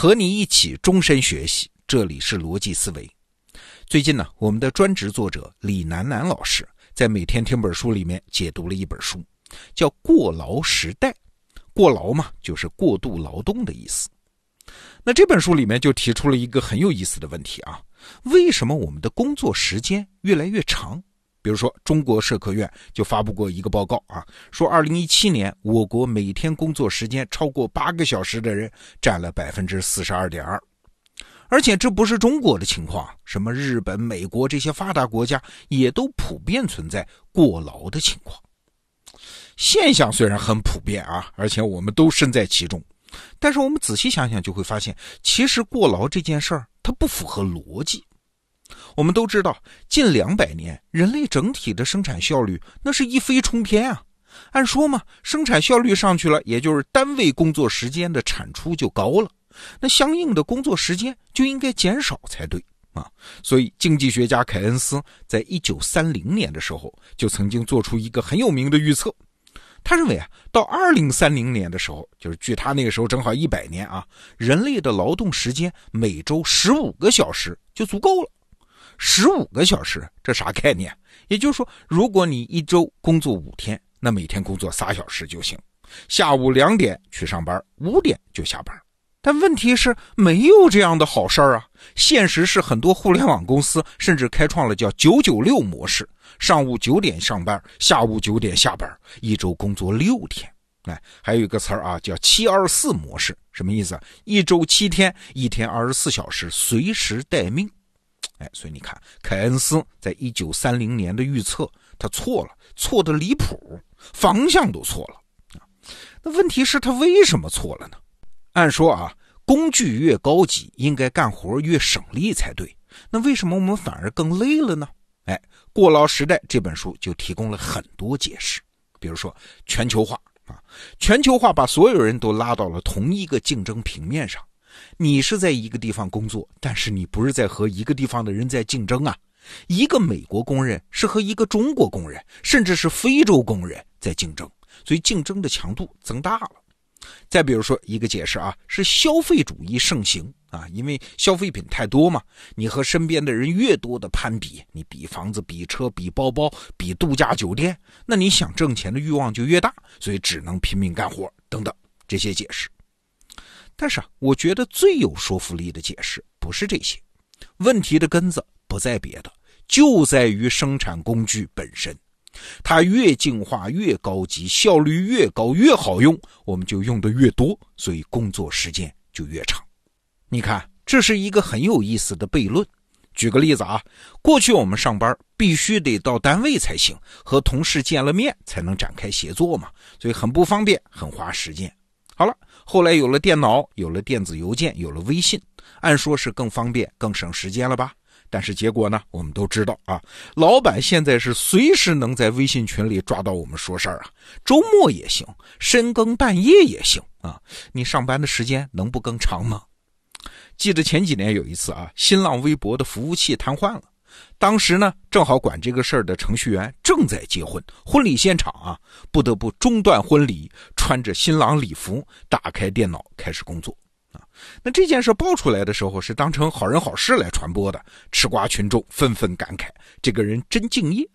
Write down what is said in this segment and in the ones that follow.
和你一起终身学习，这里是逻辑思维。最近呢，我们的专职作者李楠楠老师在每天听本书里面解读了一本书，叫《过劳时代》。过劳嘛，就是过度劳动的意思。那这本书里面就提出了一个很有意思的问题啊：为什么我们的工作时间越来越长？比如说，中国社科院就发布过一个报告啊，说二零一七年我国每天工作时间超过八个小时的人占了百分之四十二点二，而且这不是中国的情况，什么日本、美国这些发达国家也都普遍存在过劳的情况。现象虽然很普遍啊，而且我们都身在其中，但是我们仔细想想就会发现，其实过劳这件事儿它不符合逻辑。我们都知道，近两百年，人类整体的生产效率那是一飞冲天啊。按说嘛，生产效率上去了，也就是单位工作时间的产出就高了，那相应的工作时间就应该减少才对啊。所以，经济学家凯恩斯在一九三零年的时候就曾经做出一个很有名的预测，他认为啊，到二零三零年的时候，就是距他那个时候正好一百年啊，人类的劳动时间每周十五个小时就足够了。十五个小时，这啥概念？也就是说，如果你一周工作五天，那每天工作仨小时就行。下午两点去上班，五点就下班。但问题是，没有这样的好事儿啊！现实是，很多互联网公司甚至开创了叫“九九六”模式，上午九点上班，下午九点下班，一周工作六天。哎，还有一个词儿啊，叫“七二四”模式，什么意思？一周七天，一天二十四小时，随时待命。哎，所以你看，凯恩斯在一九三零年的预测，他错了，错的离谱，方向都错了啊。那问题是，他为什么错了呢？按说啊，工具越高级，应该干活越省力才对。那为什么我们反而更累了呢？哎，《过劳时代》这本书就提供了很多解释，比如说全球化啊，全球化把所有人都拉到了同一个竞争平面上。你是在一个地方工作，但是你不是在和一个地方的人在竞争啊。一个美国工人是和一个中国工人，甚至是非洲工人在竞争，所以竞争的强度增大了。再比如说一个解释啊，是消费主义盛行啊，因为消费品太多嘛，你和身边的人越多的攀比，你比房子、比车、比包包、比度假酒店，那你想挣钱的欲望就越大，所以只能拼命干活等等这些解释。但是啊，我觉得最有说服力的解释不是这些，问题的根子不在别的，就在于生产工具本身。它越进化越高级，效率越高越好用，我们就用的越多，所以工作时间就越长。你看，这是一个很有意思的悖论。举个例子啊，过去我们上班必须得到单位才行，和同事见了面才能展开协作嘛，所以很不方便，很花时间。好了。后来有了电脑，有了电子邮件，有了微信，按说是更方便、更省时间了吧？但是结果呢？我们都知道啊，老板现在是随时能在微信群里抓到我们说事儿啊，周末也行，深更半夜也行啊。你上班的时间能不更长吗？记得前几年有一次啊，新浪微博的服务器瘫痪了。当时呢，正好管这个事儿的程序员正在结婚，婚礼现场啊，不得不中断婚礼，穿着新郎礼服，打开电脑开始工作啊。那这件事爆出来的时候，是当成好人好事来传播的，吃瓜群众纷纷感慨：这个人真敬业。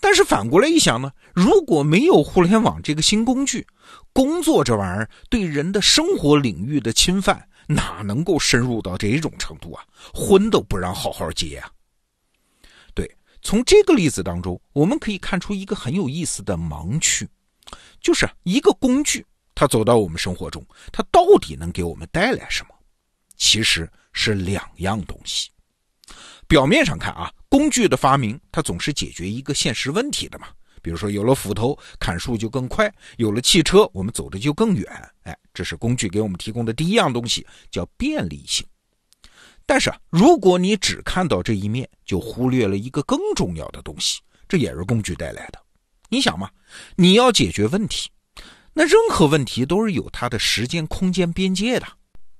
但是反过来一想呢，如果没有互联网这个新工具，工作这玩意儿对人的生活领域的侵犯，哪能够深入到这种程度啊？婚都不让好好结啊！从这个例子当中，我们可以看出一个很有意思的盲区，就是一个工具，它走到我们生活中，它到底能给我们带来什么？其实是两样东西。表面上看啊，工具的发明，它总是解决一个现实问题的嘛。比如说，有了斧头，砍树就更快；有了汽车，我们走的就更远。哎，这是工具给我们提供的第一样东西，叫便利性。但是，如果你只看到这一面，就忽略了一个更重要的东西，这也是工具带来的。你想嘛，你要解决问题，那任何问题都是有它的时间空间边界的。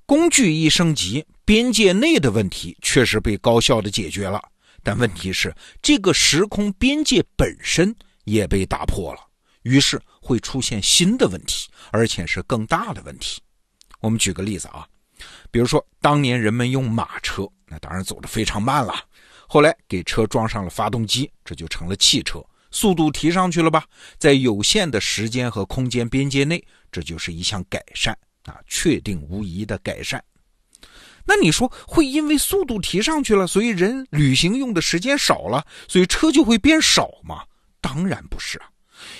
工具一升级，边界内的问题确实被高效的解决了，但问题是这个时空边界本身也被打破了，于是会出现新的问题，而且是更大的问题。我们举个例子啊。比如说，当年人们用马车，那当然走得非常慢了。后来给车装上了发动机，这就成了汽车，速度提上去了吧？在有限的时间和空间边界内，这就是一项改善啊，确定无疑的改善。那你说会因为速度提上去了，所以人旅行用的时间少了，所以车就会变少吗？当然不是啊，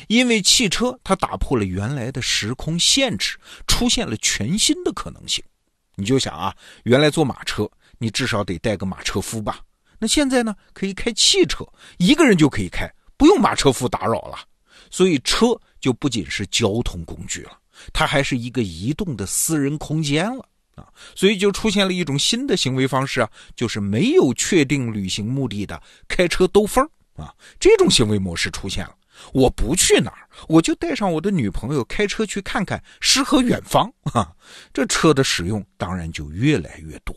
因为汽车它打破了原来的时空限制，出现了全新的可能性。你就想啊，原来坐马车，你至少得带个马车夫吧？那现在呢，可以开汽车，一个人就可以开，不用马车夫打扰了。所以车就不仅是交通工具了，它还是一个移动的私人空间了。啊，所以就出现了一种新的行为方式啊，就是没有确定旅行目的的开车兜风啊，这种行为模式出现了。我不去哪儿，我就带上我的女朋友开车去看看诗和远方啊。这车的使用当然就越来越多。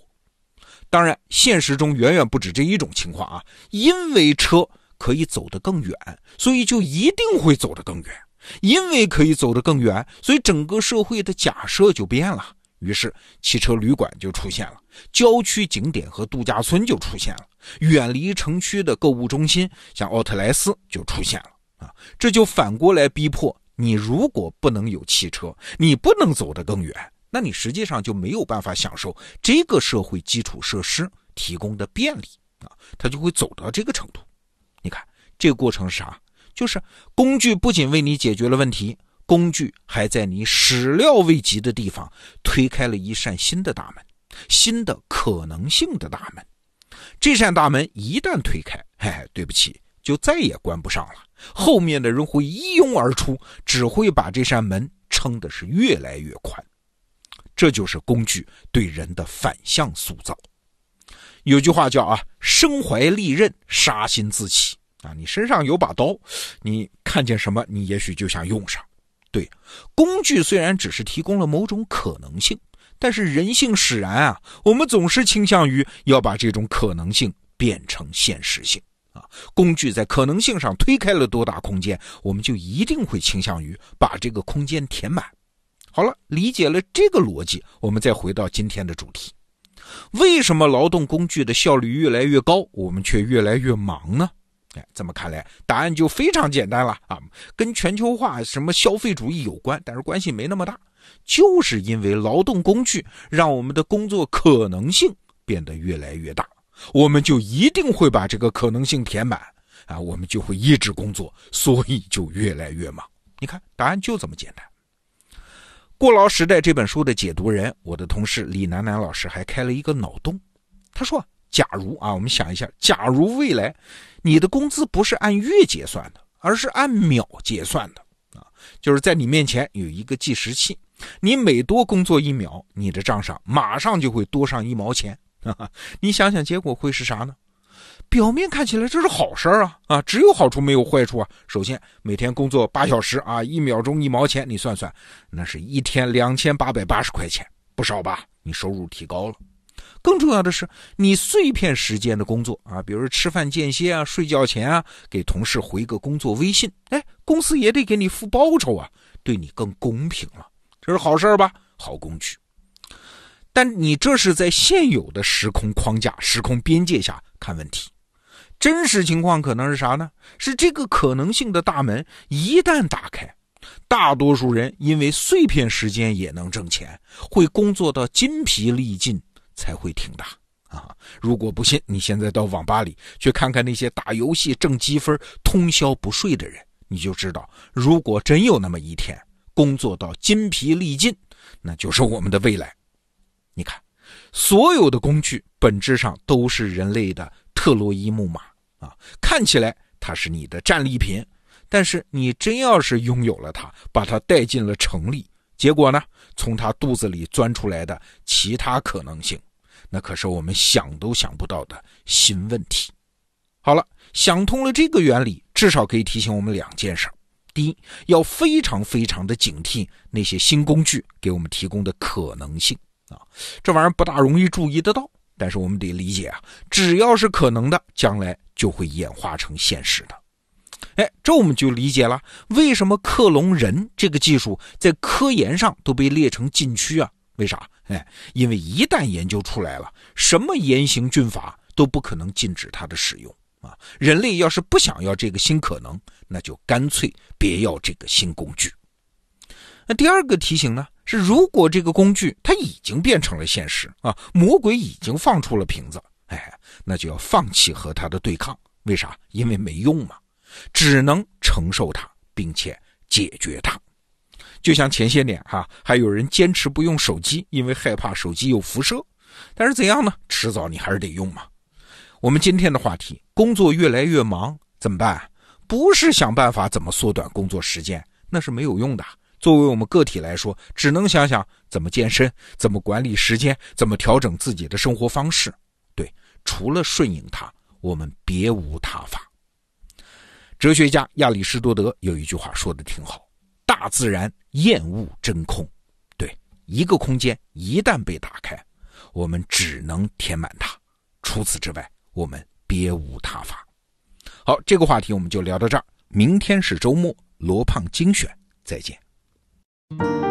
当然，现实中远远不止这一种情况啊，因为车可以走得更远，所以就一定会走得更远。因为可以走得更远，所以整个社会的假设就变了。于是，汽车旅馆就出现了，郊区景点和度假村就出现了，远离城区的购物中心，像奥特莱斯就出现了啊！这就反过来逼迫你：如果不能有汽车，你不能走得更远，那你实际上就没有办法享受这个社会基础设施提供的便利啊！他就会走到这个程度。你看，这个过程是啥？就是工具不仅为你解决了问题。工具还在你始料未及的地方推开了一扇新的大门，新的可能性的大门。这扇大门一旦推开，嘿哎，对不起，就再也关不上了。后面的人会一拥而出，只会把这扇门撑的是越来越宽。这就是工具对人的反向塑造。有句话叫啊，身怀利刃，杀心自起啊。你身上有把刀，你看见什么，你也许就想用上。对，工具虽然只是提供了某种可能性，但是人性使然啊，我们总是倾向于要把这种可能性变成现实性啊。工具在可能性上推开了多大空间，我们就一定会倾向于把这个空间填满。好了，理解了这个逻辑，我们再回到今天的主题：为什么劳动工具的效率越来越高，我们却越来越忙呢？哎，这么看来，答案就非常简单了啊，跟全球化、什么消费主义有关，但是关系没那么大，就是因为劳动工具让我们的工作可能性变得越来越大，我们就一定会把这个可能性填满啊，我们就会一直工作，所以就越来越忙。你看，答案就这么简单。《过劳时代》这本书的解读人，我的同事李楠楠老师还开了一个脑洞，他说。假如啊，我们想一下，假如未来你的工资不是按月结算的，而是按秒结算的啊，就是在你面前有一个计时器，你每多工作一秒，你的账上马上就会多上一毛钱。你想想，结果会是啥呢？表面看起来这是好事啊啊，只有好处没有坏处啊。首先，每天工作八小时啊，一秒钟一毛钱，你算算，那是一天两千八百八十块钱，不少吧？你收入提高了。更重要的是，你碎片时间的工作啊，比如吃饭间歇啊、睡觉前啊，给同事回个工作微信，哎，公司也得给你付报酬啊，对你更公平了，这是好事吧？好工具。但你这是在现有的时空框架、时空边界下看问题，真实情况可能是啥呢？是这个可能性的大门一旦打开，大多数人因为碎片时间也能挣钱，会工作到筋疲力尽。才会挺大啊！如果不信，你现在到网吧里去看看那些打游戏挣积分、通宵不睡的人，你就知道，如果真有那么一天，工作到筋疲力尽，那就是我们的未来。你看，所有的工具本质上都是人类的特洛伊木马啊！看起来它是你的战利品，但是你真要是拥有了它，把它带进了城里，结果呢？从它肚子里钻出来的其他可能性。那可是我们想都想不到的新问题。好了，想通了这个原理，至少可以提醒我们两件事：第一，要非常非常的警惕那些新工具给我们提供的可能性啊，这玩意儿不大容易注意得到，但是我们得理解啊，只要是可能的，将来就会演化成现实的。哎，这我们就理解了为什么克隆人这个技术在科研上都被列成禁区啊。为啥？哎，因为一旦研究出来了，什么严刑峻法都不可能禁止它的使用啊！人类要是不想要这个新可能，那就干脆别要这个新工具。那第二个提醒呢，是如果这个工具它已经变成了现实啊，魔鬼已经放出了瓶子，哎，那就要放弃和它的对抗。为啥？因为没用嘛，只能承受它，并且解决它。就像前些年哈，还有人坚持不用手机，因为害怕手机有辐射。但是怎样呢？迟早你还是得用嘛。我们今天的话题，工作越来越忙怎么办？不是想办法怎么缩短工作时间，那是没有用的。作为我们个体来说，只能想想怎么健身，怎么管理时间，怎么调整自己的生活方式。对，除了顺应它，我们别无他法。哲学家亚里士多德有一句话说的挺好。大自然厌恶真空，对一个空间一旦被打开，我们只能填满它，除此之外，我们别无他法。好，这个话题我们就聊到这儿，明天是周末，罗胖精选，再见。thank you